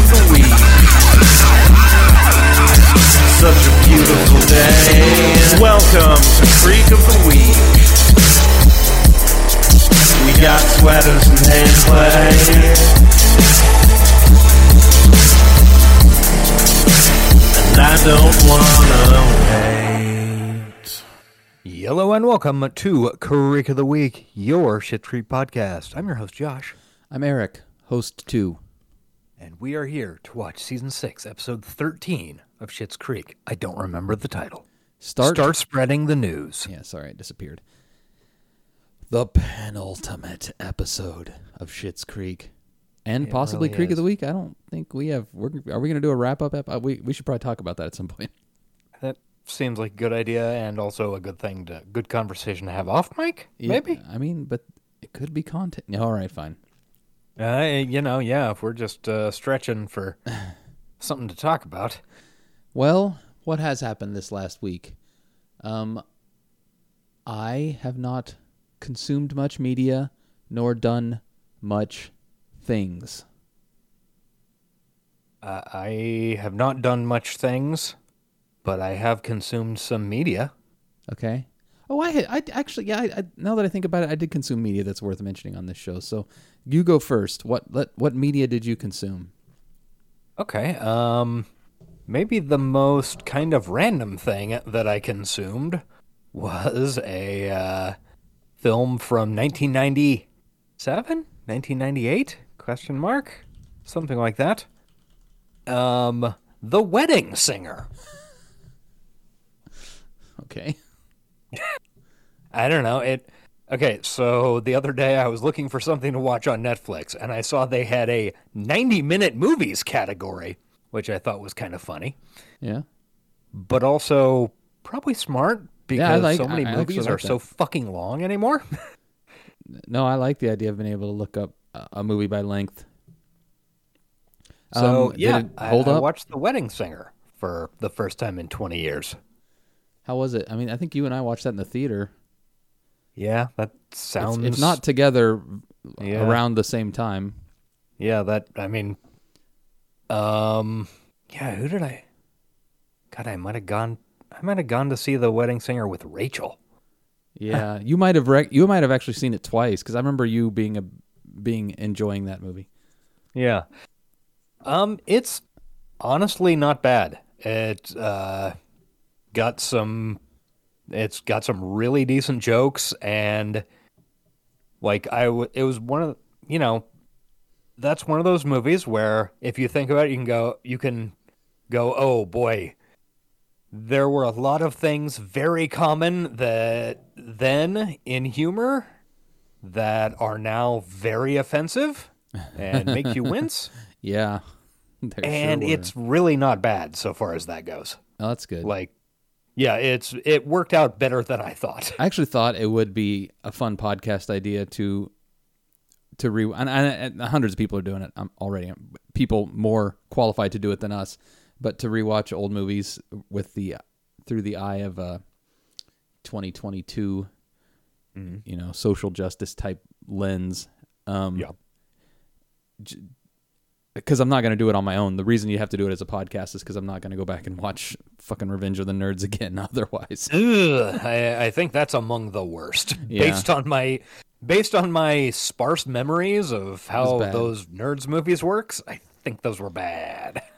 creak of the week. Such a beautiful day. Welcome to Creek of the Week. We got sweaters and hand play. And I don't wanna wait. Hello and welcome to Creek of the Week, your Shit Creek podcast. I'm your host, Josh, I'm Eric, host two. And we are here to watch season six, episode 13 of Schitt's Creek. I don't remember the title. Start. Start spreading the news. Yeah, sorry, it disappeared. The penultimate episode of Schitt's Creek, and It possibly really Creek of the. Week. I don't think we have. We're, are we going to do a wrap up? Ep- uh, we we should probably talk about that at some point. That seems like a good idea and also a good thing to, good conversation to have off mic, maybe? Yeah, I mean, but it could be content. All right, fine. Uh, you know, yeah, if we're just uh, stretching for something to talk about. Well, what has happened this last week? Um, I have not consumed much media nor done much things. Uh, I have not done much things, but I have consumed some media. Okay. Oh, I, had- I actually, yeah. I, I, now that I think about it, I did consume media that's worth mentioning on this show. So, you go first. What let what media did you consume? Okay. Um, maybe the most kind of random thing that I consumed was a uh, film from 1997, 1998? Question mark? Something like that. Um, The Wedding Singer. Okay. I don't know. It Okay, so the other day I was looking for something to watch on Netflix and I saw they had a 90-minute movies category, which I thought was kind of funny. Yeah. but also probably smart because Yeah, like- so many I- I movies are so fucking long anymore. No, I like the idea of being able to look up a, movie by length. so Um, yeah, I, hold I up. watched The Wedding Singer for the first time in 20 years. How was it? I mean, I think you and I watched that in the theater. Yeah, that If, sounds. if not together, Yeah. around the same time. yeah, that I mean, um, yeah. Who did I? God, I might have gone. I might have gone to see The Wedding Singer with Rachel. Yeah, you might have rec- you might have actually seen it twice because I remember you being a being enjoying that movie. Yeah. Um, it's honestly not bad. It uh got some it's got some really decent jokes and like I w- it was one of you know that's one of those movies where if you think about it you can go you can go oh boy there were a lot of things very common that then in humor that are now very offensive and make you wince Yeah, There sure and it's really not bad so far as that goes. oh, that's good. Like, yeah, it's it worked out better than I thought. I actually thought it would be a fun podcast idea to to re and, and, and hundreds of people are doing it already. People more qualified to do it than us, but to rewatch old movies with the through the eye of uh 2022, you know, social justice type lens. Um, Yeah. Because I'm not going to do it on my own. The reason you have to do it as a podcast is because I'm not going to go back and watch fucking Revenge of the Nerds again. Otherwise, Ugh, I, I think that's among the worst, Yeah. based on my based on my sparse memories of how those nerds movies works. I think those were bad.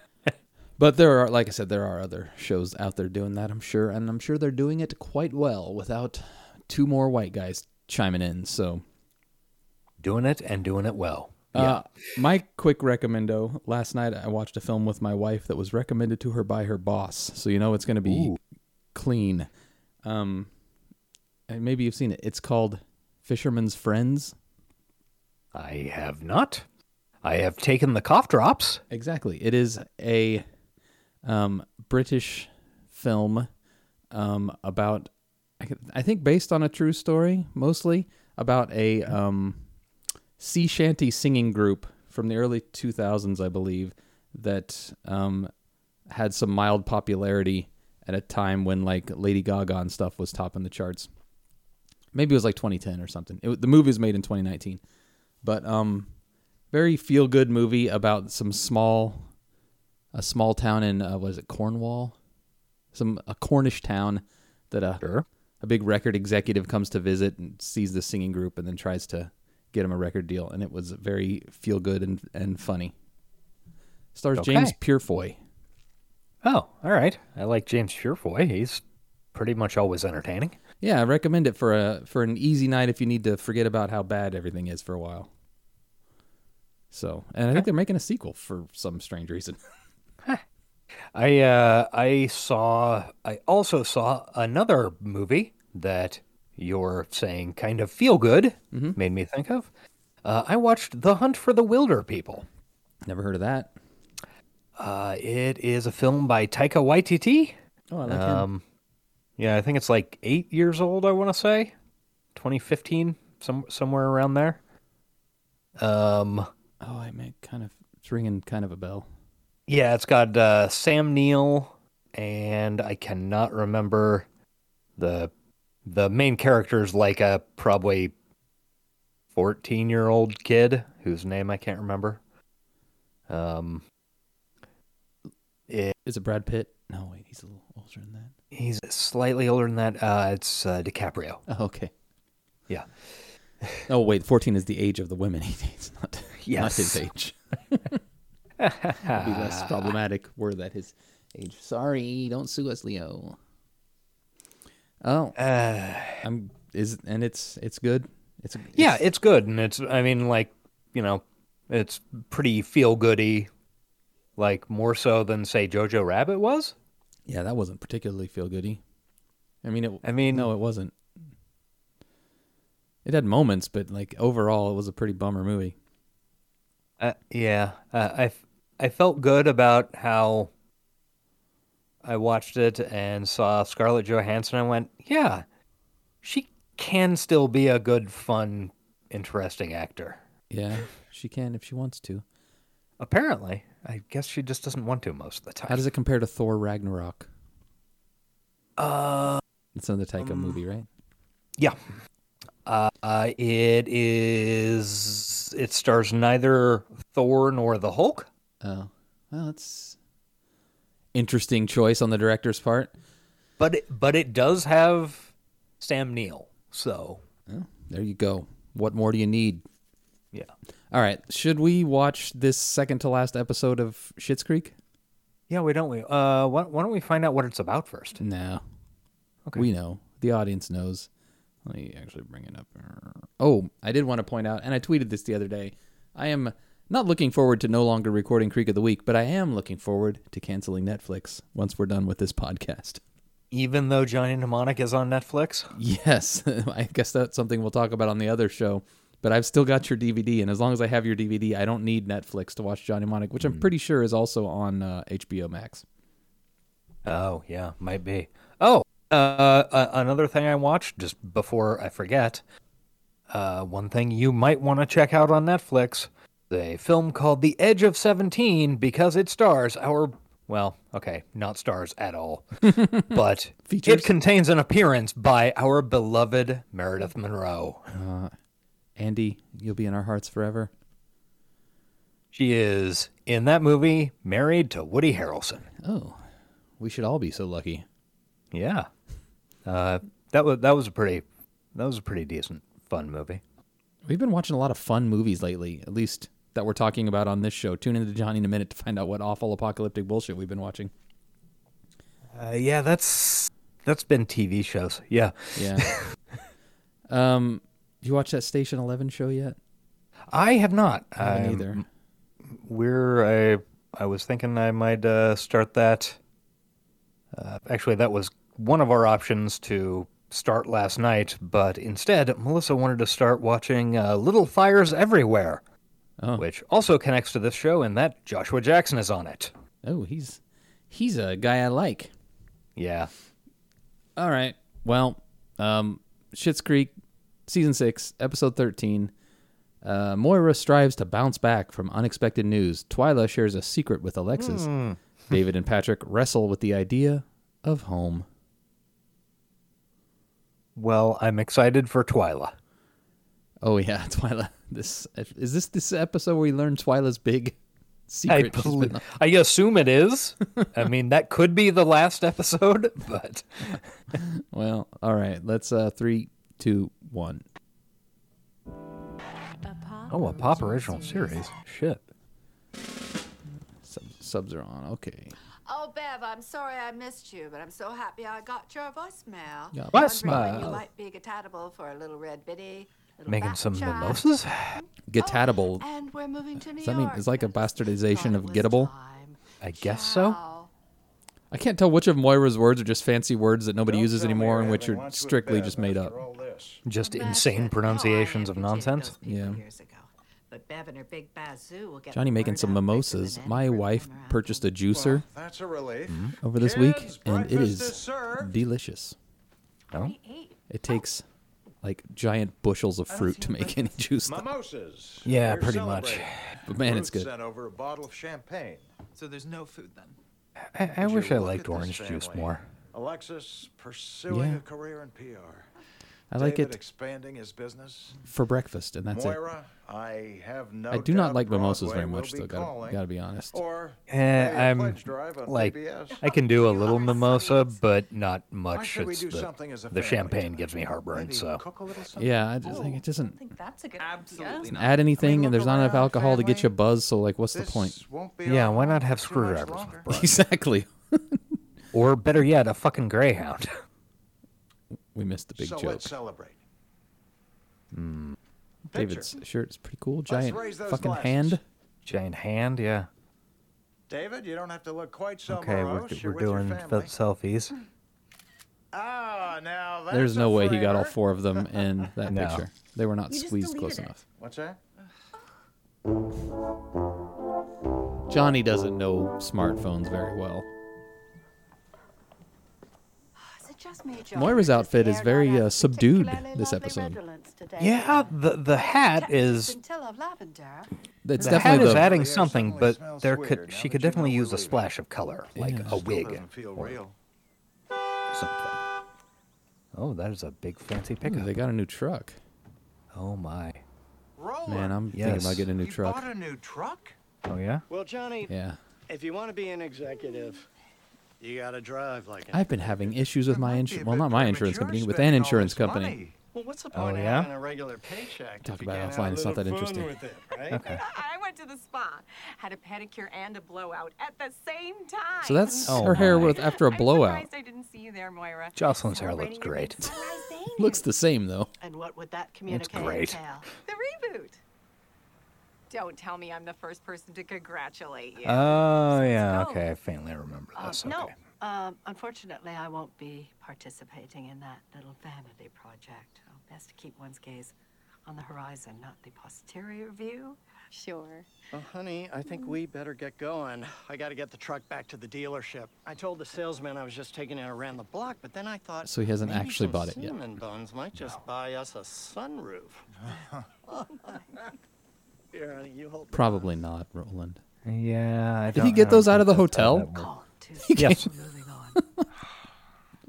But there are, like I said, there are other shows out there doing that. I'm sure, and I'm sure they're doing it quite well without two more white guys chiming in. So, Doing it and doing it well. Uh, my quick recommendo: last night I watched a film with my wife that was recommended to her by her boss. So you know it's going to be Ooh. clean. Um, and maybe you've seen it. It's called Fisherman's Friends. I have not. I have taken the cough drops. Exactly. It is a um, British film um, about, I I think, based on a true story, mostly about a um, sea shanty singing group from the early 2000s, I believe, that um, had some mild popularity at a time when like Lady Gaga and stuff was topping the charts. Maybe it was like 2010 or something. It, the movie was made in 2019, but um, very feel good movie about some small, a small town in uh, was it Cornwall, some a Cornish town that a Sure. a big record executive comes to visit and sees the singing group and then tries to get him a record deal, and it was very feel good and and funny. Stars Okay. James Purefoy. Oh, all right. I like James Purefoy. He's pretty much always entertaining. Yeah, I recommend it for a for an easy night if you need to forget about how bad everything is for a while. So, and I think they're making a sequel for some strange reason. I uh, I saw. I also saw another movie that you're saying kind of feel good made me think of. Uh, I watched The Hunt for the Wilderpeople. Never heard of that. Uh, it is a film by Taika Waititi. Oh, I like him. Um, yeah, I think it's like eight years old. I want to say, 2015, some somewhere around there. Um, Oh, I may kind of it's ringing kind of a bell. yeah, it's got uh, Sam Neill, and I cannot remember the the main character is like a probably 14 year old kid whose name I can't remember. Um, it, Is it Brad Pitt? No, wait, he's a little older than that. he's slightly older than that. Uh, it's uh, DiCaprio. Oh, okay. Yeah. Oh, wait, 14 is the age of the women he dates, not, not his age. Be less problematic were that his age. Sorry, don't sue us, Leo. Oh, Uh, I'm is and it's it's good. It's, yeah, it's- it's good, and it's I mean like you know, it's pretty feel goody, like more so than say Jojo Rabbit was. yeah. That wasn't particularly feel goody. I mean, it. I mean, no, it wasn't. It had moments, but like overall, it was a pretty bummer movie. Uh, yeah, uh, I f- I felt good about how I watched it and saw Scarlett Johansson. I went, yeah, she can still be a good, fun, interesting actor. Yeah, she can if she wants to. Apparently, I guess she just doesn't want to most of the time. How does it compare to Thor Ragnarok? Uh, It's another Taika movie, right? yeah. Uh, uh, it is. It stars neither Thor nor the Hulk. Oh, well, it's interesting choice on the director's part. But it, but it does have Sam Neill. So there you go. What more do you need? yeah. All right, should we watch this second to last episode of Schitt's Creek? Yeah, we don't we? Uh, why, why don't we find out what it's about first? No. Okay. We know. The audience knows. Let me actually bring it up. Oh, I did want to point out, and I tweeted this the other day. I am not looking forward to no longer recording Creek of the Week, but I am looking forward to canceling Netflix once we're done with this podcast. Even though Johnny Mnemonic is on Netflix. Yes, I guess that's something we'll talk about on the other show. But I've still got your DVD, and as long as I have your DVD, I don't need Netflix to watch Johnny Mnemonic, which I'm pretty sure is also on uh, HBO Max. Oh yeah, might be. Oh, uh, uh, another thing I watched just before I forget. Uh, one thing you might want to check out on Netflix: a film called The Edge of Seventeen, because it stars our well, okay, not stars at all, but Features? it contains an appearance by our beloved Meredith Monroe. Andy, you'll be in our hearts forever. She is in that movie married to Woody Harrelson. Oh, we should all be so lucky. Yeah, uh, that was that was a pretty that was a pretty decent fun movie. We've been watching a lot of fun movies lately, at least that we're talking about on this show. Tune into Johnny in a minute to find out what awful apocalyptic bullshit we've been watching. Uh, yeah, that's that's been TV shows. Yeah, Yeah. um, you watch that Station Eleven show yet? I have not. I haven't either. We're I I was thinking I might uh, start that. Uh, actually, that was one of our options to start last night, but instead, Melissa wanted to start watching uh, Little Fires Everywhere, Oh, which also connects to this show in that Joshua Jackson is on it. oh, he's he's a guy I like. Yeah. All right. Well, um, Schitt's Creek, season six, episode thirteen. Uh, Moira strives to bounce back from unexpected news. Twyla shares a secret with Alexis. David and Patrick wrestle with the idea of home. Well, I'm excited for Twyla. Oh yeah, Twyla. This is this this episode where we learn Twyla's big secret. she's bel- been- I assume it is. I mean, that could be the last episode, but well, all right. Let's uh three, two, one. oh, a pop original series. Shit. Sub, subs are on. Okay. Oh, Bev, I'm sorry I missed you, but I'm so happy I got your voicemail. Yeah. Wondering when you might be compatible for a little red biddy. Little Making some chat. mimosas. Getatable. Oh, and we're moving to New Does that mean it's like a bastardization of it gettable? time. I guess so. I can't tell which of Moira's words are just fancy words that nobody Don't uses anymore and which are strictly just made up. Just That's insane pronunciations Oh, of nonsense. Yeah. But Bev and her big bazoo will get Johnny making some mimosas. My wife purchased a juicer Well, that's a relief. Mm-hmm. over this week, and it is is delicious. Oh, It takes like giant bushels of fruit to make any juice. though. Mimosas. Yeah, We're pretty much. celebrating. But man, it's Ruth good. Sent over a bottle of champagne. So there's no food then. I, I Would wish I look liked this orange juice family? more. Alexis pursuing Yeah. a career in PR. I like David it expanding his business. for breakfast, and that's it. I have no I do not doubt like mimosas very much, though. Gotta, gotta be honest. Or Eh, maybe a I'm pledge drive on like, PBS. I can do a little mimosa, but not much. should we It's do the, something as a the champagne gives me heartburn, Maybe so cook a little something? Yeah, I just think it doesn't think that's a good Absolutely idea. not. add anything, look and there's not enough around, alcohol to get you family. buzzed. So, like, what's the point? yeah. Why not have for too much screwdrivers? longer. with Brian? exactly. Or better yet, a fucking greyhound. we missed the big so joke. let's celebrate. David's shirt is pretty cool. Giant fucking glasses. hand. Giant hand, yeah. David, you don't have to look quite so Okay, we're, we're You're doing selfies. Ah, now that's There's a no way he got all four of them in that No. picture. They were not You squeezed close it. enough. What's that? Johnny doesn't know smartphones very well. Moira's outfit is very, uh, subdued this episode. Yeah, the the hat is scintilla of lavender. It's the hat definitely is the. adding something, but there could she could definitely use a splash of color, like Yeah. a wig or something. Oh, that is a big fancy Ooh, pickup. they got a new truck. Oh my. Man, I'm thinking about getting a new you truck. bought a new truck? Oh yeah. Well, Johnny, Yeah. if you want to be an executive, you got to drive like an I've been having issues with my might insurance. Well, not my insurance company, with an insurance company. money. Well, what's the Oh, point of yeah? having a regular paycheck Talk if about it can't offline, it's not that interesting. with it, right? Okay. I went to the spa, had a pedicure and a blowout at the same time. So that's Oh her hair with after a I'm blowout. surprised I didn't see you there, Moira. Jocelyn's hair looks great. Looks the same though. And what would that communicate great. entail? the reboot. Don't tell me I'm the first person to congratulate you. Oh yeah. go. Okay, I faintly remember Uh, this. no, Okay. um, unfortunately, I won't be participating in that little vanity project. Oh, best to keep one's gaze on the horizon, not the posterior view. Sure. Well, honey, I think we better get going. I got to get the truck back to the dealership. I told the salesman I was just taking it around the block, but then I thought. So he hasn't maybe actually some bought it yet. Cinnamon buns might just buy us a sunroof. Here, you hold. Probably not, Roland. Yeah. I Did don't- he get those out of the hotel? that works. Call to Yes. moving on.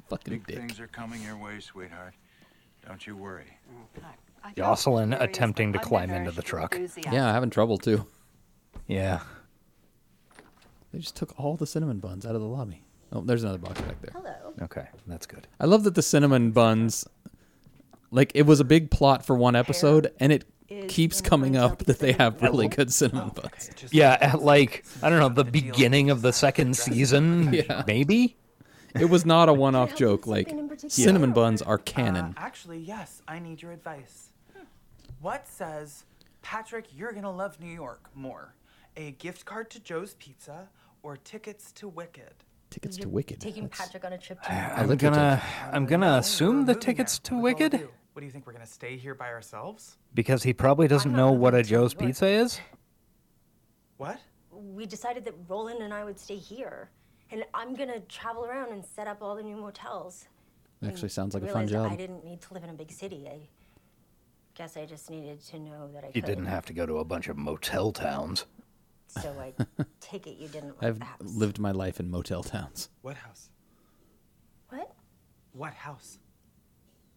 Fucking Big dick. things are coming your way, sweetheart. Don't you worry. Mm, I Jocelyn attempting to climb into the truck. enthusiasm. Yeah, having trouble too. Yeah. They just took all the cinnamon buns out of the lobby. Oh, there's another box back there. Hello. Okay, that's good. I love that the cinnamon buns, like it was a big plot for one episode, and it is keeps coming up that they have really good cinnamon buns. Yeah, at like I don't know the beginning of the second season, Yeah. maybe. It was not a one-off help you with joke. Like something in cinnamon buns are Uh, canon. actually, yes. I need your advice. What says, Patrick, you're gonna love New York more? A gift card to Joe's Pizza or tickets to Wicked? Tickets to You're Wicked. Taking That's- Patrick on a trip to I'm Alliterative. gonna I'm gonna assume the tickets to What Wicked do? What do you think? We're gonna stay here by ourselves? because he probably doesn't know what a moving to New Joe's Pizza is. What? we decided that Roland and I would stay here. And I'm gonna travel around and set up all the new motels. Actually, sounds like a fun realized job. I didn't need to live in a big city. I guess I just needed to know that I You could. didn't have to go to a bunch of motel towns. So I take it you didn't like I've the house. lived my life in motel towns. What house? What? What house?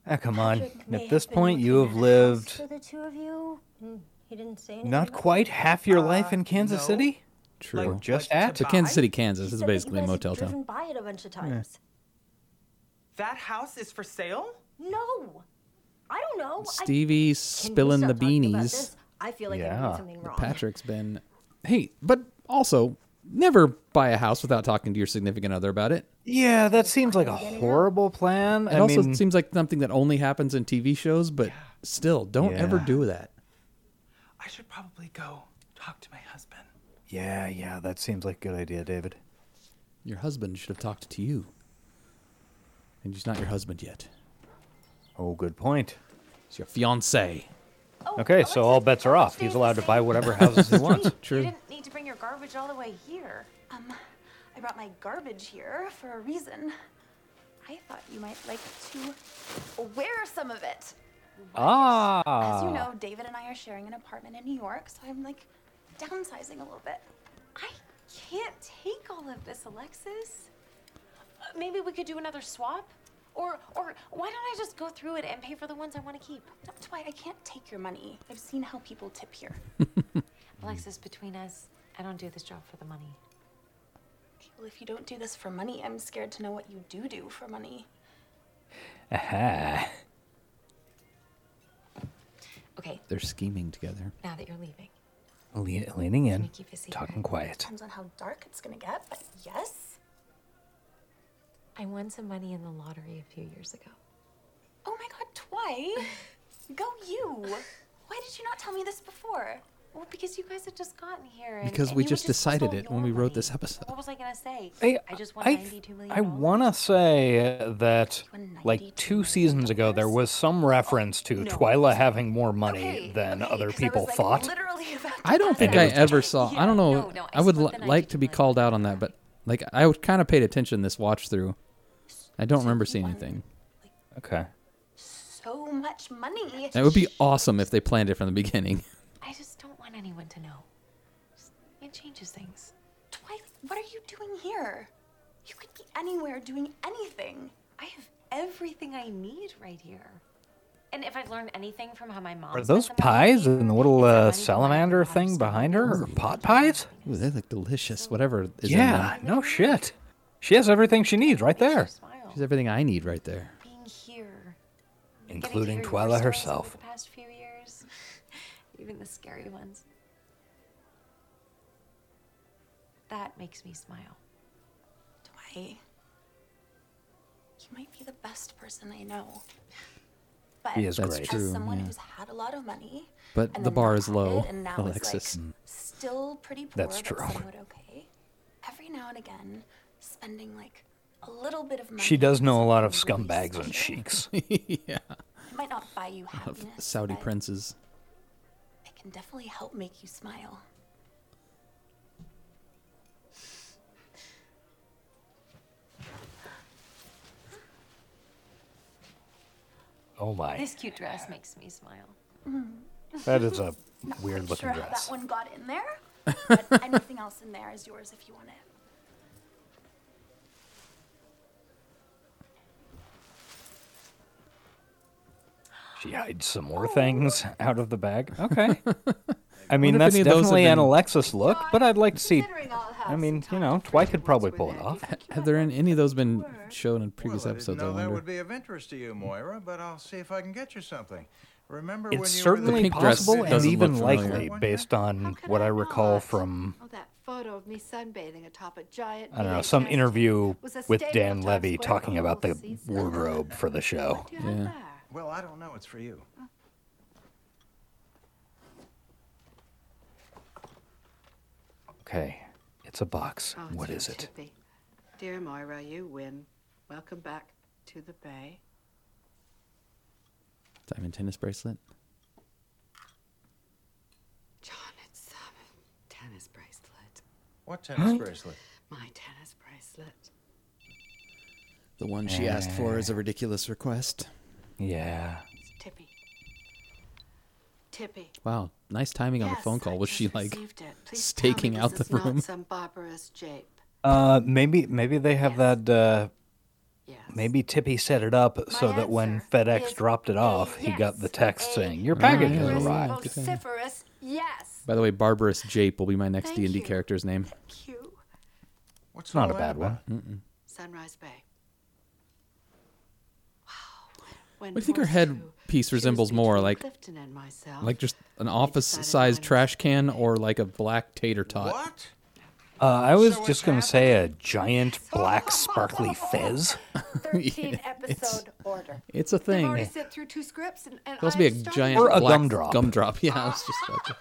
Ah, come on. At this point, you have at a house lived. For the two of you, Mm, He didn't say anything. Not quite half your life in Kansas no. City? True. Or just like, at? to so Kansas? City. Kansas He is that basically a you guys had motel town. by it a bunch of times. That house is for sale? No, I don't know. I- Stevie's Can spilling the stop talking about beanies. I feel like I'm Yeah. doing something wrong. Patrick's been. Hey, but also never buy a house without talking to your significant other about it. Yeah, that seems like a horrible plan. It I also mean, seems like something that only happens in TV shows, but still, don't ever do that. I should probably go talk to my husband. yeah, yeah, that seems like a good idea, David. Your husband should have talked to you. And he's not your husband yet. Oh, good point. He's your fiance. Oh, Okay, so all bets are off. He's allowed to buy whatever houses he wants. True. You didn't need to bring your garbage all the way here. Um, I brought my garbage here for a reason. I thought you might like to wear some of it. Ah. As you know, David and I are sharing an apartment in New York, so I'm like downsizing a little bit. I can't take all of this, Alexis. Uh, maybe we could do another swap? Or, or why don't I just go through it and pay for the ones I want to keep? That's why I can't take your money. I've seen how people tip here. Alexis, between us, I don't do this job for the money. well, if you don't do this for money, I'm scared to know what you do do for money. Aha. Okay, They're scheming together. now that you're leaving, Le- leaning in, keep a secret? talking quiet. Depends on how dark it's gonna get, but yes. I won some money in the lottery a few years ago. Oh my god, Dwight! Go you! Why did you not tell me this before? Well, because you guys had just gotten here. And, Because and we just just decided it when we wrote money. this episode. What was I gonna say? I, I just won I, ninety-two million. I want to say that, like, two seasons ago, there was some oh, reference to Twyla having more money than other people thought. Literally about to I don't think. I ever saw. I don't know. no, no, I I would split li- the like to be called out on that, but like I kind of paid attention this watch through. I don't remember seeing anything. Okay. So much money. That would be awesome if they planned it from the beginning. I just don't want anyone to know. Just- It changes things. Dwight, what are you doing here? You could be anywhere doing anything. I have everything I need right here. And if I've learned anything from how my mom Are those the money pies here, and the little uh, salamander thing behind her? Or pot pies? Ooh, they look delicious. Whatever is Yeah, in them. no shit. She has everything she needs right Makes you there, smile. She's everything I need right there. Being here. including Twyla herself. The past few years, even the scary ones. That makes me smile. Dwight, you might be the best person I know. But He is That's great. true. as someone yeah. who's had a lot of money, But the bar is low, and now Alexis. Is like still pretty poor, That's true. somewhat okay. Every now and again, spending like a little bit of money. She does know a lot of on something really scumbags and special. sheiks. yeah. It might not buy you Of happiness, Saudi but princes. It can definitely help make you smile. Oh my, This cute dress makes me smile. Mm-hmm. that is a weird looking sure how dress. that one got in there. But anything else in there is yours if you want it. She hides some more oh. things out of the bag. Okay. I mean, Wonder if that's any of those have definitely an been- Alexis look, but I'd like to see. Considering I'll have I mean, some you know, time to Twy could probably pull it off. Have there been any of those been shown in previous well, episodes? I I didn't know that wonder. would be of interest to you, Moira, but I'll see if I can get you something. Remember It's when you certainly were the pink dress possible and doesn't even look familiar. likely based year? on How could what I I recall not? from Oh, that photo of me sunbathing atop a giant. I don't know some interview with Dan Levy talking about the the whole season. wardrobe for the show. What do you have Yeah. There? Well, I don't know. It's for you. Okay, it's a box. Oh, What dear is it? Tippy. Dear Moira, you win. Welcome back to the Bay. Diamond tennis bracelet. John, it's um, tennis bracelet. What tennis bracelet? My tennis bracelet. The one she asked for is a ridiculous request. Yeah. It's Tippy. Tippy. Wow, nice timing on the phone call. Was she like received it. Please staking out the room? Some barbarous jape. Uh, maybe maybe they have Yes. that. Uh, Yes. maybe Tippy set it up so that when FedEx dropped it a off, he got the text A saying your package has yes. arrived. Good to know. Vociferous Yes. By the way, Barbarous Jape will be my next D and D character's name. Thank you. What's Not a that bad one. Mm-mm. Sunrise Bay. Wow. When I think her forced head to piece resembles more like and myself, like just an office-sized trash can or like a black tater tot. What? Uh, I was So just going to say a giant black sparkly fez. 13 episode order. It's a I've thing. already It sent through two scripts, and, and could also be a I've started- giant Or a black gumdrop. Gumdrop. Yeah, I was just about to.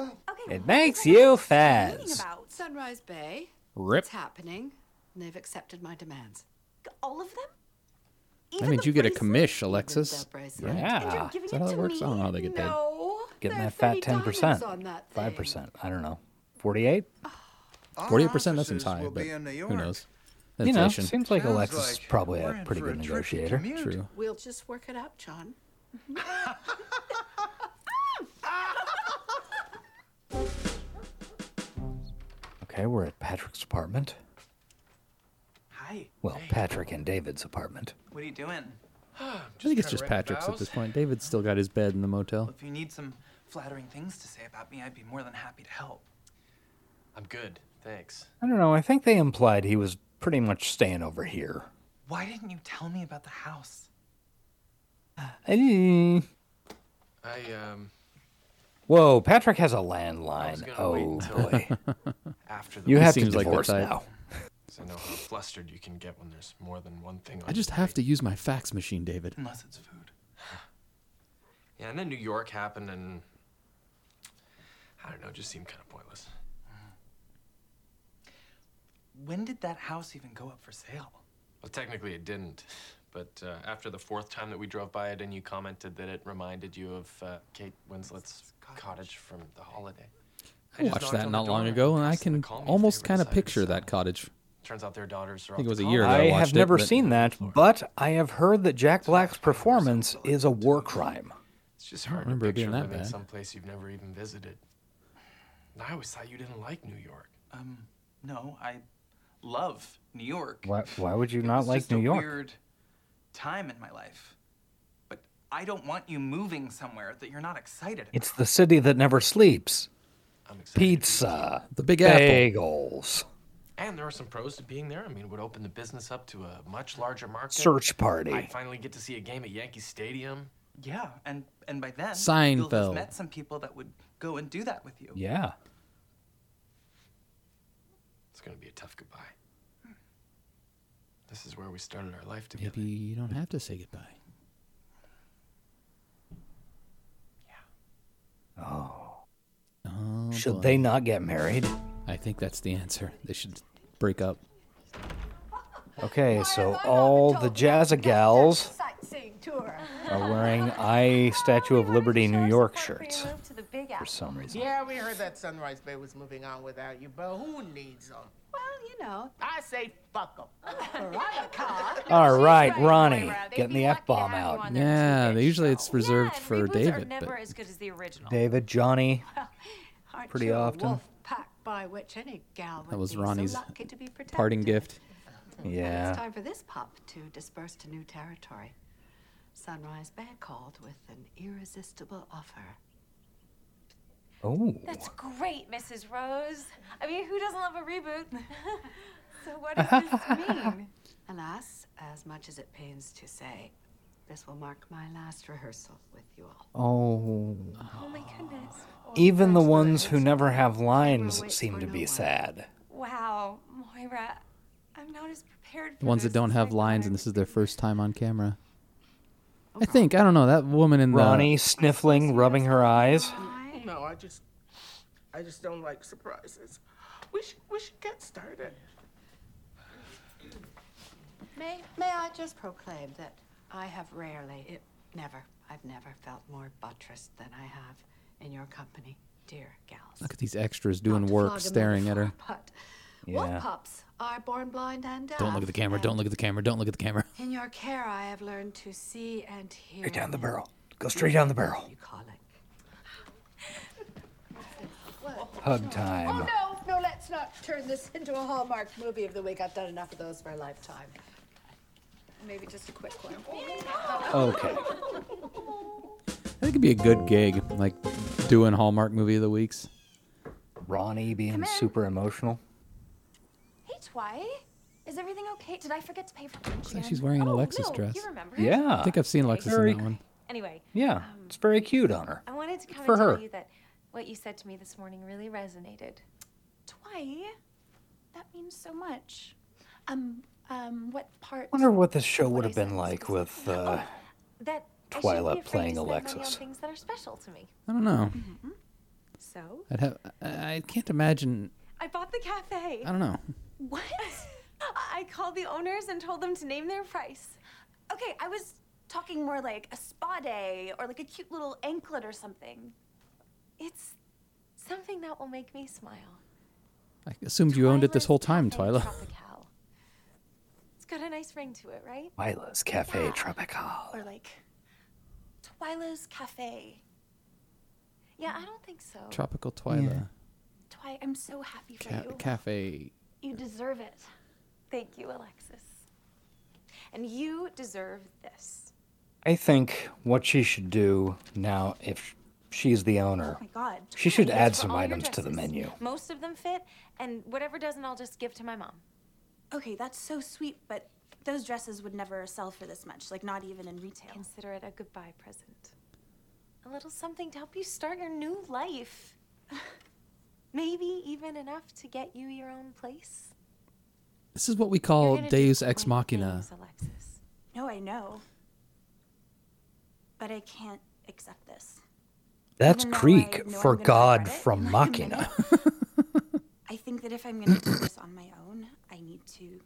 Okay. It makes you Reading fez. about Sunrise Bay. Rip. It's happening. and They've accepted my demands. All of them? That Even means you get a bracelet? commish, Alexis. the bracelet. And you're Yeah. giving Is that it how to that works? me? I don't know how they get paid. No, Getting that fat ten percent, on that 5%. I don't know, forty-eight. Our Forty-eight percent. That seems high, but be in New who York. knows? You know, seems like Sounds Alexis is like probably a pretty for a good negotiator. commute. True. We'll just work it out, John. Okay, we're at Patrick's apartment. Hi. Well, Patrick and David's apartment. What are you doing? I think it's just Patrick's at this point. David's still got his bed in the motel. If you need some flattering things to say about me, I'd be more than happy to help. I'm good, thanks. I don't know. I think they implied he was pretty much staying over here. Why didn't you tell me about the house? Eh. I um Whoa, Patrick has a landline. Oh boy, after the you have to seems like the divorce type. now. So I know how flustered you can get when there's more than one thing on I just your have to use my fax machine, David. Unless it's food. Yeah, and then New York happened and I don't know, it just seemed kind of pointless. When did that house even go up for sale? Well, technically it didn't, but uh, after the fourth time that we drove by it and you commented that it reminded you of uh, Kate Winslet's cottage from The Holiday. I just watched knocked that on not the long ago, and I asked them can to call me if they almost ever kind of decided to picture sell. that cottage. Turns out their daughters are I think off it was a year ago. I I watched have never it, but- seen that, but I have heard that Jack Black's performance is a war crime. It's just hard to remember it picture being that living bad. someplace you've never even visited. And I always thought you didn't like New York. Um, no, I love New York. Why, why would you It not was like just New a York? Weird time in my life, but I don't want you moving somewhere that you're not excited about. It's the city that never sleeps. I'm excited. Pizza, The Big Apple. bagels, And there are some pros to being there. I mean, it would open the business up to a much larger market. search party. I'd finally get to see a game at Yankee Stadium. Yeah, and and by then you'll Seinfeld. have met some people that would go and do that with you. Yeah. It's going to be a tough goodbye. This is where we started our life together. Maybe you don't have to say goodbye. Yeah. Oh, oh, oh Should boy. they not get married? I think that's the answer. They should break up. Okay, so all the Jazzagals are wearing I Statue of Liberty New York shirts Move to the big for some reason. Yeah, we heard that Sunrise Bay was moving on without you, but who needs them? Well, you know, I say fuck them. All right, right, Ronnie, Moira. They'd getting the F bomb out. Yeah, two-hit usually show. it's reserved Yeah, for David, never but- as good as the. David, Johnny, aren't Pretty you a often. Wolf pack by which any gal would That was be so Ronnie's lucky to be Parting protected. gift. And yeah. it's time for this pup to disperse to new territory. Sunrise Bay called with an irresistible offer. Oh, That's great, Mrs. Rose. I mean, who doesn't love a reboot? so what does this mean? Alas, as much as it pains to say, this will mark my last rehearsal with you all. oh. Oh my goodness. Even the ones who never have lines seem to be sad. Wow, Moira, I'm not as prepared. For The ones that don't have lines and this is their first time on camera. I think I don't know that woman in the Ronnie sniffling, rubbing her eyes. No, I just, I just don't like surprises. We should, we should get started. May, may I just proclaim that I have rarely, it, never, I've never felt more buttressed than I have in your company, dear gals. Look at these extras doing work, staring at her. metaphor, But Yeah. wolf pups are born blind and deaf. Don't look at the camera. Don't look at the camera. Don't look at the camera. In your care, I have learned to see and hear. Straight down the barrel. Go straight down the barrel. You call it. Hug time. Oh, no, no, let's not turn this into a Hallmark movie of the week. I've done enough of those for a lifetime. Maybe just a quick one. Okay. I think it'd be a good gig, like Doing Hallmark movie of the weeks. Ronnie being Come in. super emotional. Hey, Twy. Is everything okay? Did I forget to pay for lunch Looks like again? she's wearing an oh, Alexis no, dress. You remember? Yeah. I think I've seen Alexis Very- in that one. Anyway, Yeah, it's very cute on her. I wanted to come for and tell her. you that what you said to me this morning really resonated. Twy, that means so much. Um, um, what part? Wonder what this show would have been like with uh, That I shouldn't Twyla playing to spend Alexis. things that are special to me. I don't know. Mm-hmm. So I'd have. I I can't imagine. I bought the cafe. I don't know. What? I called the owners and told them to name their price. Okay, I was talking more like a spa day or like a cute little anklet or something. It's something that will make me smile. I assumed you owned it this whole time, Cafe Twyla. Tropical. It's got a nice ring to it, right? Twyla's Cafe Tropical. Or like Twyla's Cafe. Yeah, I don't think so. Tropical Twyla Twy, I'm so happy for Ca- you. Cafe. You deserve it. Thank you, Alexis. And you deserve this. I think what she should do now, if she's the owner, Oh my god. she should It's add some items to the menu. Most of them fit, and whatever doesn't, I'll just give to my mom. Okay, that's so sweet, but those dresses would never sell for this much, like not even in retail. Consider it a goodbye present. A little something to help you start your new life. Maybe even enough to get you your own place. This is what we call Deus Ex Machina. things, Alexis. No, I know. But I can't accept this. That's Even though I Greek for God it from like a Machina. I think that if I'm gonna do this on my own, I need to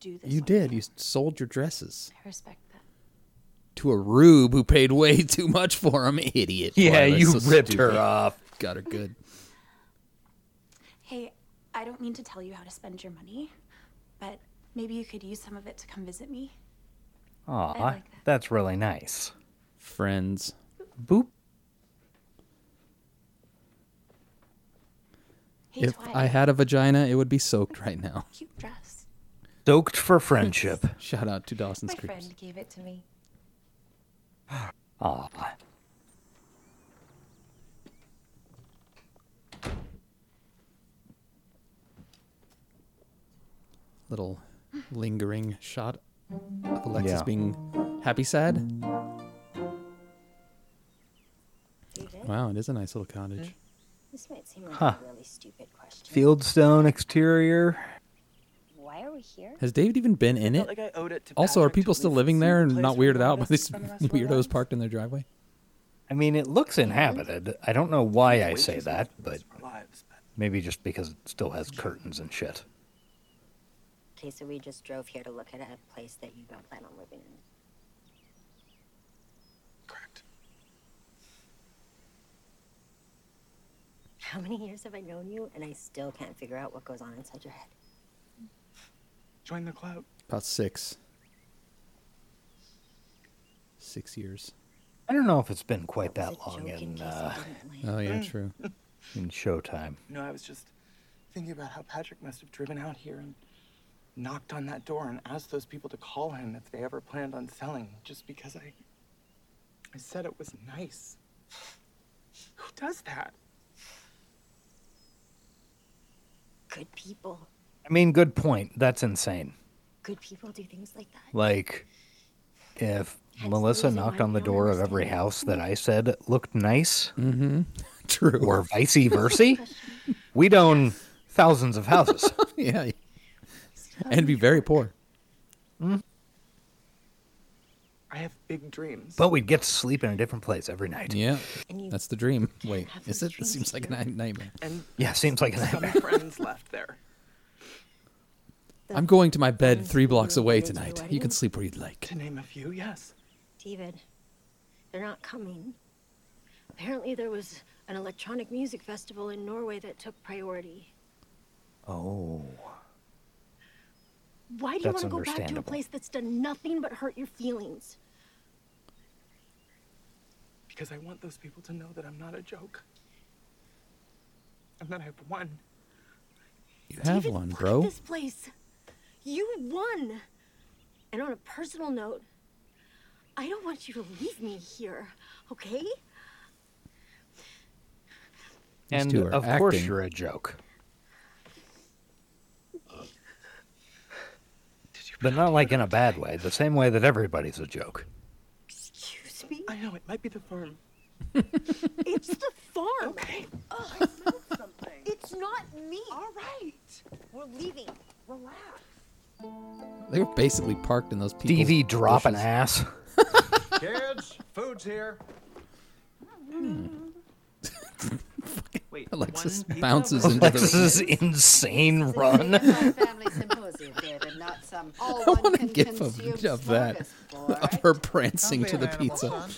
do this. You did. my You sold your dresses I respect that. to a rube who paid way too much for them. Idiot. Yeah, Twyla, you so ripped her off. Got her good. Hey, I don't mean to tell you how to spend your money, but maybe you could use some of it to come visit me. Aw, that's really nice. Friends. Boop. Hey, if Twy, I had a vagina, it would be soaked right now. cute dress. Soaked for friendship. Shout out to Dawson's My Creeps. friend gave it to me. Aw. Little lingering shot of Alexis Yeah. being happy sad. Wow, it is a nice little cottage. this might seem like Huh. a really stupid question. Fieldstone exterior. Why are we here? Has David even been in it? Like I owed it to also, are Patrick to people still living there and not weirded out by these spend the rest of our weirdos parked in their driveway? I mean, it looks inhabited. I don't know why I say that, but but maybe just because it still has curtains and shit. Okay, so we just drove here to look at a place that you don't plan on living in. correct. How many years have I known you, and I still can't figure out what goes on inside your head? Join the club. About six. Six years. I don't know if it's been quite That that long in in uh, you didn't like. Oh yeah, true. in Showtime. No, I was just thinking about how Patrick must have driven out here and knocked on that door and asked those people to call him if they ever planned on selling, just because I I said it was nice. Who does that? Good people. I mean, good point. That's insane. Good people do things like that. Like, if That's Melissa knocked on the door of every house that I said looked nice, Mm-hmm. True. or vice versa, we'd own thousands of houses. yeah. And be very poor. I have big dreams. but we'd get to sleep in a different place every night. Yeah. That's the dream. Wait, is it? It seems like a nightmare. and Yeah, seems like a some nightmare. friends left there. The I'm going to my bed mm. three blocks away invited to your tonight. You can sleep where you'd like. To name a few, yes. David, they're not coming. Apparently, there was an electronic music festival in Norway that took priority. Oh. Why do you want to go back to a place that's done nothing but hurt your feelings? Because I want those people to know that I'm not a joke. And that I've won. You have David, one, look bro. At this place. You won. And on a personal note, I don't want you to leave me here, okay? These and two are of course you're a joke. But not like in a bad way, the same way that everybody's a joke. Excuse me? I know, it might be the farm. It's the farm. Okay. Ugh. I smelled something. It's not me. All right. We're leaving. Relax. They were basically parked in those people's Stevie dropping bushes. ass. Kids, food's here. Hmm. Wait, Alexis one pizza? bounces into the Alexis's insane run. family symposium, David, not some all I want to give a consume video of that of her prancing to the animal, pizza.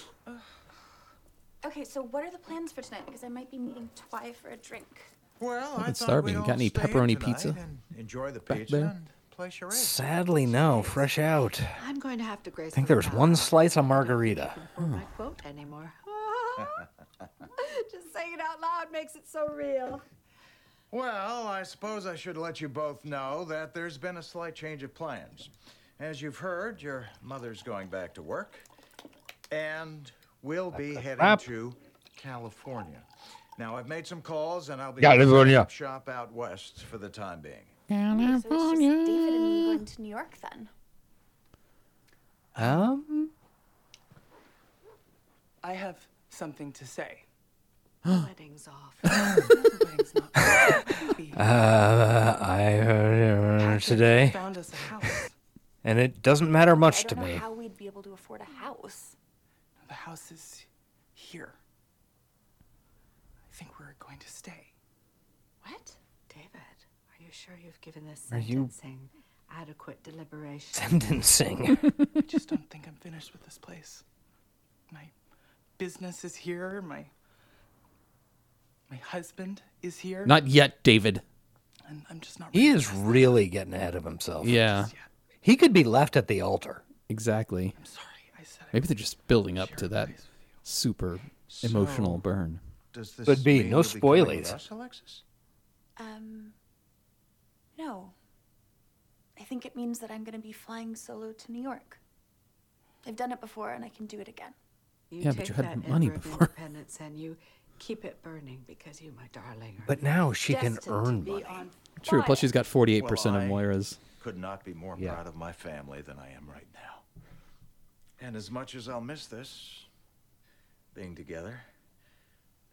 Okay, so what are the plans for tonight? Because I might be meeting Twy for a drink. Well, I been thought starving. we'd Got any pepperoni pizza Enjoy the back pizza there? and play charades. Sadly, no. Fresh out. I'm going to have to grace. I think there's one slice of margarita. my quote anymore. Just saying it out loud makes it so real. Well, I suppose I should let you both know that there's been a slight change of plans. As you've heard, your mother's going back to work, and we'll be heading crap. to California. Now, I've made some calls, and I'll be California. setting up shop out west for the time being. So it's just David and me going to New York then. Um, I have something to say. Wedding's off. The wedding's not off. uh, I heard uh, today, Found us a house. and it doesn't matter I much don't to know me. how we'd be able to afford a house. The house is here. I think we're going to stay. What? David, are you sure you've given this Are you- sentencing adequate deliberation? Sentencing. I just don't think I'm finished with this place. My business is here. My my husband is here. Not yet, David. and I'm just not. he ready is for this. really getting ahead of himself. Yeah, He could be left at the altar. exactly. I'm sorry. I said I Maybe they're just building up to that place with super emotional burn. Does this Could be, mean no you'll coming with spoilies. us, Alexis? Um, no. I think it means that I'm going to be flying solo to New York. I've done it before and I can do it again. You Yeah, but take you had that money ember of before. independence and you keep it burning because you, my darling, are But now she can earn money. True. Plus, she's got 48% Well, of I- Moira's. Could not be more Yeah. proud of my family than I am right now. And as much as I'll miss this, being together,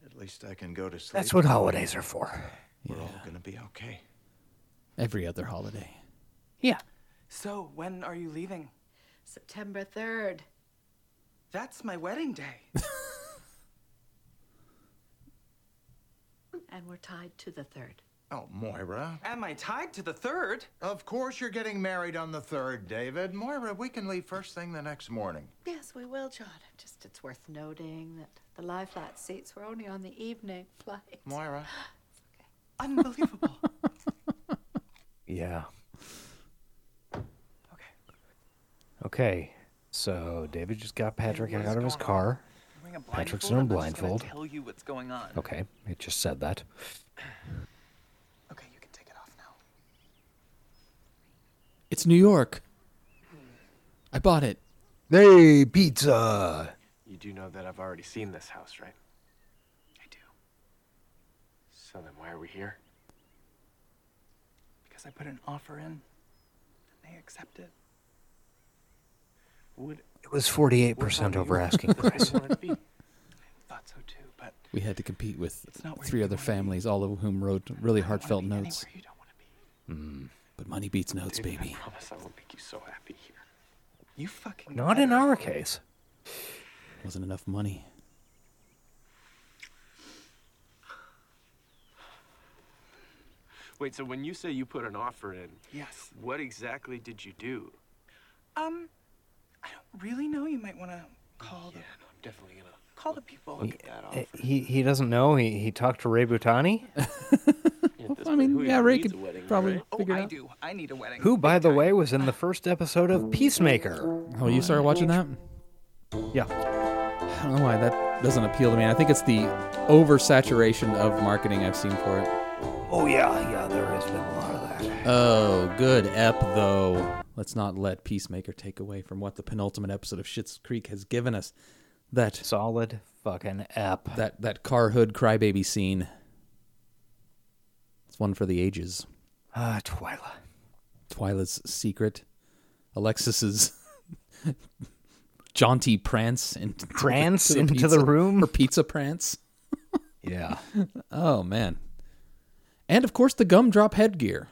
at least I can go to sleep. That's what holidays are for. We're all gonna be okay. Every other holiday. Yeah. So when are you leaving? September 3rd. That's my wedding day. And we're tied to the 3rd. Oh, Moira. Am I tied to the third? Of course you're getting married on the third, David. Moira, we can leave first thing the next morning. Yes, we will, John. Just it's worth noting that the lie flat seats were only on the evening flight. Moira. okay. Unbelievable. Yeah. okay. Okay. So David just got Patrick what is out of his going on? car. Wearing a Patrick's blindfold? in a I'm just gonna blindfold. Tell you what's going on. Okay, it just said that. Okay, you can take it off now. It's New York. I bought it. Hey, pizza. You do know that I've already seen this house, right? I do So then why are we here? Because I put an offer in, and they accepted. Would It was 48% over asking price. want it to be? Thought so too, but We had to compete with It's not where three other families, all of whom wrote really I don't wanna heartfelt notes. anywhere you don't wanna be. Mm, but money beats notes, David, baby. I promise I won't make you so happy here. You fucking. Not in our case. Wasn't enough money. Wait, so when you say you put an offer in, Yes. what exactly did you do? Um, I don't really know. You might want to call the Yeah, no, I'm definitely gonna call the people. look at that Uh, offer. He he doesn't know. He he talked to Ray Butani, Yeah, at this I mean, who yeah, Ray could a wedding, probably right? Oh, figure it I out. do. I need a wedding. who, by the way, was in the first episode of Peacemaker. Oh, you started watching that? Yeah. I don't know why that doesn't appeal to me. I think it's the oversaturation of marketing I've seen for it. Oh yeah, yeah. There has been a lot of that. Oh, good ep though. Let's not let Peacemaker take away from what the penultimate episode of Schitt's Creek has given us. That Solid fucking ep. that that car hood crybaby scene. It's one for the ages. Ah, Twyla. Twyla's secret. Alexis's jaunty prance into Prance to into the pizza- room? Her pizza prance. Yeah. Oh man. And of course the gumdrop headgear.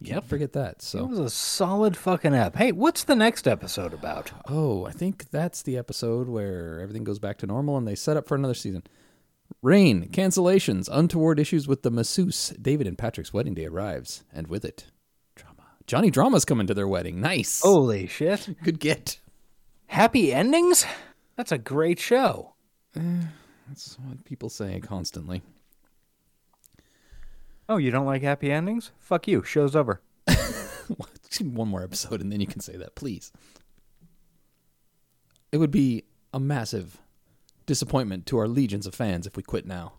Yep. Can't forget that. So It was a solid fucking app. Hey, what's the next episode about? Oh, I think that's the episode where everything goes back to normal and they set up for another season. Rain, cancellations, untoward issues with the masseuse. David and Patrick's wedding day arrives, and with it, drama. Johnny Drama's coming to their wedding. Nice. Holy shit. Good get. Happy endings? That's a great show. Eh, that's what people say constantly. Oh, you don't like happy endings? Fuck you. Show's over. One more episode and then you can say that, please. It would be a massive disappointment to our legions of fans if we quit now.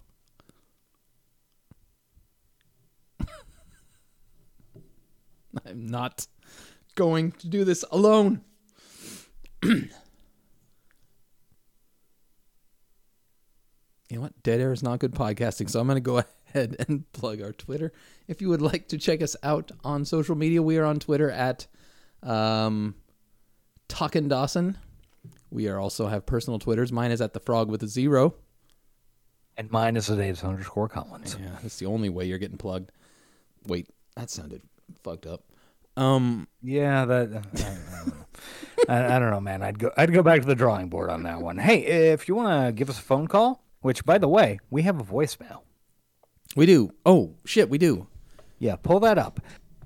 I'm not going to do this alone. you know what? Dead air is not good podcasting, so I'm going to go ahead and plug our Twitter. If you would like to check us out on social media, we are on Twitter at um, Talkin' Dawson. We are also have personal Twitters. Mine is at the Frog with a zero. And mine is the Davis underscore Collins. Yeah, that's the only way you're getting plugged. Wait, that sounded fucked up. Um, Yeah, that. I, I, don't know. I, I don't know, man. I'd go. I'd go back to the drawing board on that one. Hey, if you want to give us a phone call, which by the way, we have a voicemail. We do. Oh shit, we do. Yeah, pull that up.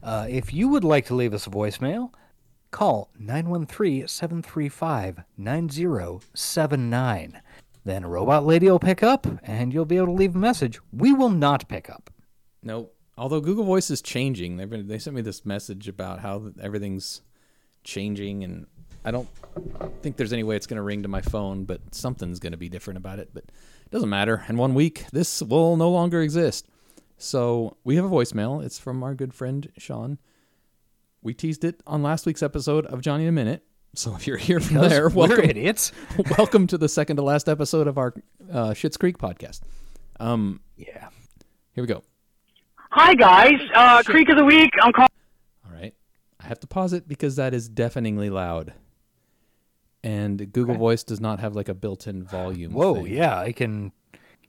Uh, if you would like to leave us a voicemail, call 913 735 9079. Then a robot lady will pick up and you'll be able to leave a message. We will not pick up. Nope. Although Google Voice is changing, they've been, they sent me this message about how everything's changing, and I don't think there's any way it's going to ring to my phone, but something's going to be different about it. But doesn't matter. In one week, this will no longer exist. So we have a voicemail. It's from our good friend Sean. We teased it on last week's episode of Johnny in a Minute. So if you're here from Because there, we're welcome, idiots. welcome to the second to last episode of our uh, Schitt's Creek podcast. Um, yeah. Here we go. Hi guys, uh, Creek of the Week. I'm calling. All right. I have to pause it because that is deafeningly loud. And Google Voice does not have like a built-in volume. Whoa, thing. yeah, I can.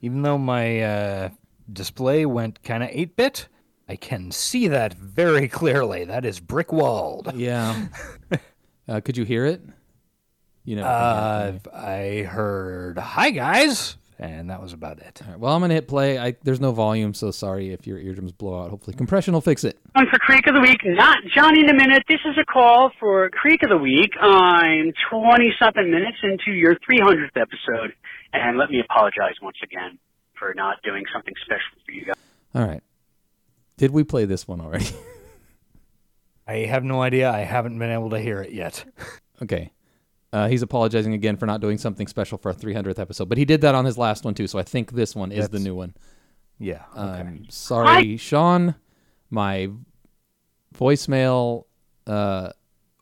Even though my uh, display went kind of 8 bit, I can see that very clearly. That is brick walled. Yeah. uh, could you hear it? You know. Uh, I heard, hi guys. And that was about it. well, I'm gonna hit play. I, there's no volume, so sorry if your eardrums blow out. Hopefully, compression will fix it. Calling for Creek of the Week, not Johnny in a Minute. This is a call for Creek of the Week. I'm 20 something minutes into your 300th episode, and let me apologize once again for not doing something special for you guys. All right. Did we play this one already? I have no idea. I haven't been able to hear it yet. okay. Uh, he's apologizing again for not doing something special for our 300th episode, but he did that on his last one too. So I think this one is the new one. Yeah. Okay. Um, sorry, Sean. My voicemail uh,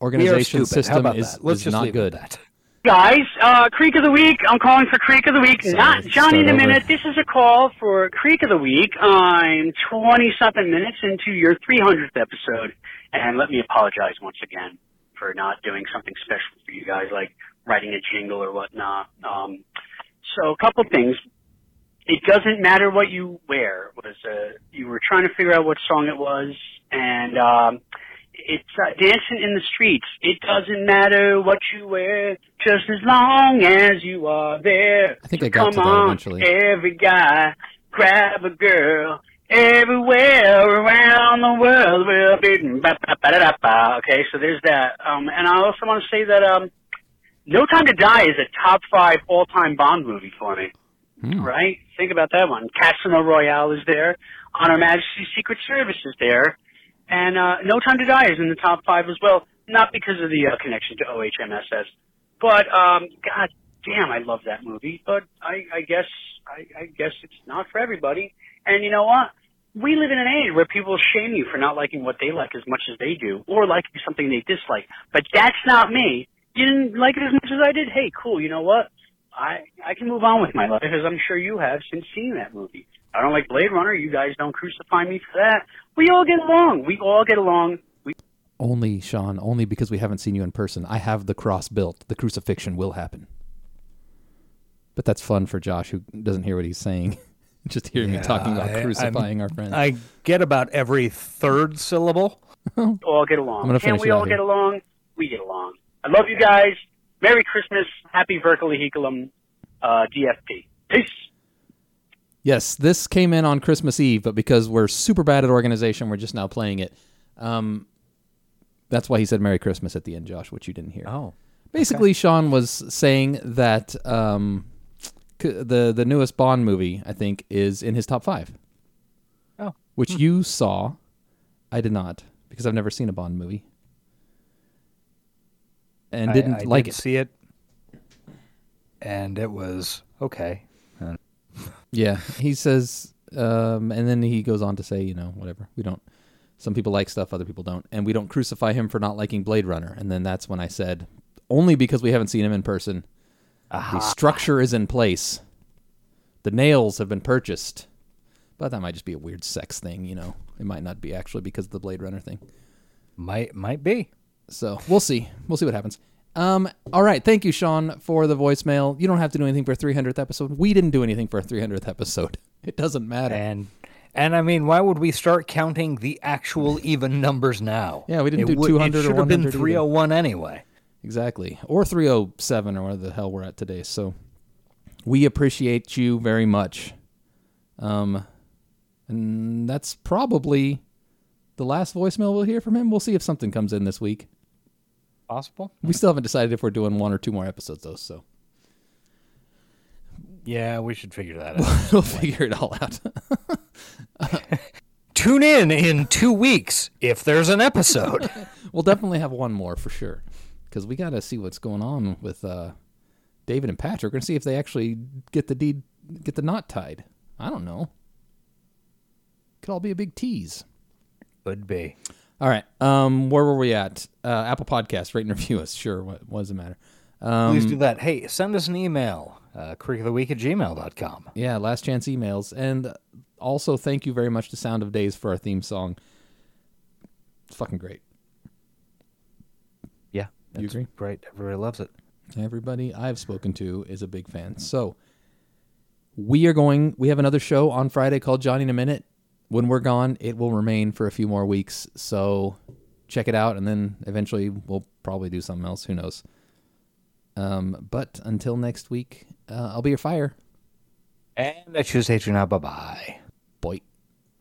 organization stupid. How system about is, that? Let's is just not leave it good. that. Guys, uh, Creek of the Week. I'm calling for Creek of the Week, Sorry, not Johnny in a start over. Minute. This is a call for Creek of the Week. I'm 20 something minutes into your 300th episode, and let me apologize once again for not doing something special for you guys, like writing a jingle or whatnot. Um, so a couple things. It doesn't matter what you wear. Was uh, you were trying to figure out what song it was, and um, it's uh, dancing in the streets. It doesn't matter what you wear, just as long as you are there. I think I got Come to that on, eventually. every guy, grab a girl. Everywhere around the world, we're ba. Okay, so there's that. Um, and I also want to say that um, No Time to Die is a top five all-time Bond movie for me. Hmm. Right? Think about that one. Casino Royale is there. On Her Majesty's Secret Service is there. And uh, No Time to Die is in the top five as well. Not because of the uh, connection to OHMSS, but um, God damn, I love that movie. But I, I guess I, I guess it's not for everybody. And you know what? We live in an age where people shame you for not liking what they like as much as they do, or liking something they dislike. But that's not me. You didn't like it as much as I did. Hey, cool. You know what? I I can move on with my life as I'm sure you have since seeing that movie. I don't like Blade Runner. You guys don't crucify me for that. We all get along. We all get along. We Only Sean, only because we haven't seen you in person. I have the cross built. The crucifixion will happen. But that's fun for Josh, who doesn't hear what he's saying. Just hearing me talking about I- crucifying I'm- our friends. I get about every third syllable. We all get along. I'm gonna Can't finish we all here. get along? We get along. I love you guys. Merry Christmas. Happy Verkalihiculum. Uh, DFP. Peace. Yes, this came in on Christmas Eve, but because we're super bad at organization, we're just now playing it. Um, that's why he said Merry Christmas at the end, Josh, which you didn't hear. Oh. Basically, Sean was saying that um, c- the the newest Bond movie, I think, is in his top five. Oh. Which you saw. I did not, because I've never seen a Bond movie. And I- didn't I like did it. see it, and it was okay. Yeah, he says, um, and then he goes on to say, you know, whatever. We don't. Some people like stuff, other people don't, and we don't crucify him for not liking Blade Runner. And then that's when I said, only because we haven't seen him in person. The structure is in place. The nails have been purchased, but that might just be a weird sex thing, you know. It might not be actually because of the Blade Runner thing. Might might be. So we'll see. We'll see what happens. Um, all right. Thank you, Sean, for the voicemail. You don't have to do anything for a 300th episode. We didn't do anything for a 300th episode. It doesn't matter. And and I mean, why would we start counting the actual even numbers now? Yeah, we didn't It do would- 200 or It should have been 100 either. 301 anyway. Exactly. Or 307 or whatever the hell we're at today. So we appreciate you very much. Um, and that's probably the last voicemail we'll hear from him. We'll see if something comes in this week. Possible. We still haven't decided if we're doing one or two more episodes, though. So Yeah, we should figure that out. we'll figure it all out. Tune in in two weeks if there's an episode. we'll definitely have one more for sure because we got to see what's going on with uh, David and Patrick and see if they actually get the deed, get the knot tied. I don't know. Could all be a big tease. Could be. All right. Um, where were we at? Uh, Apple Podcast. Rate and review us. Sure. What, what does it matter? Um, Please do that. Hey, send us an email. Uh, Week at gmail.com. Yeah, last chance emails. And also, thank you very much to Sound of Days for our theme song. It's fucking great. You agree? Great. Everybody loves it. Everybody I've spoken to is a big fan. So we are going. We have another show on Friday called Johnny in a Minute. When we're gone, it will remain for a few more weeks. So check it out, and then eventually we'll probably do something else. Who knows? Um, but until next week, uh, I'll be your fire. And that's H now. Bye bye. Boy.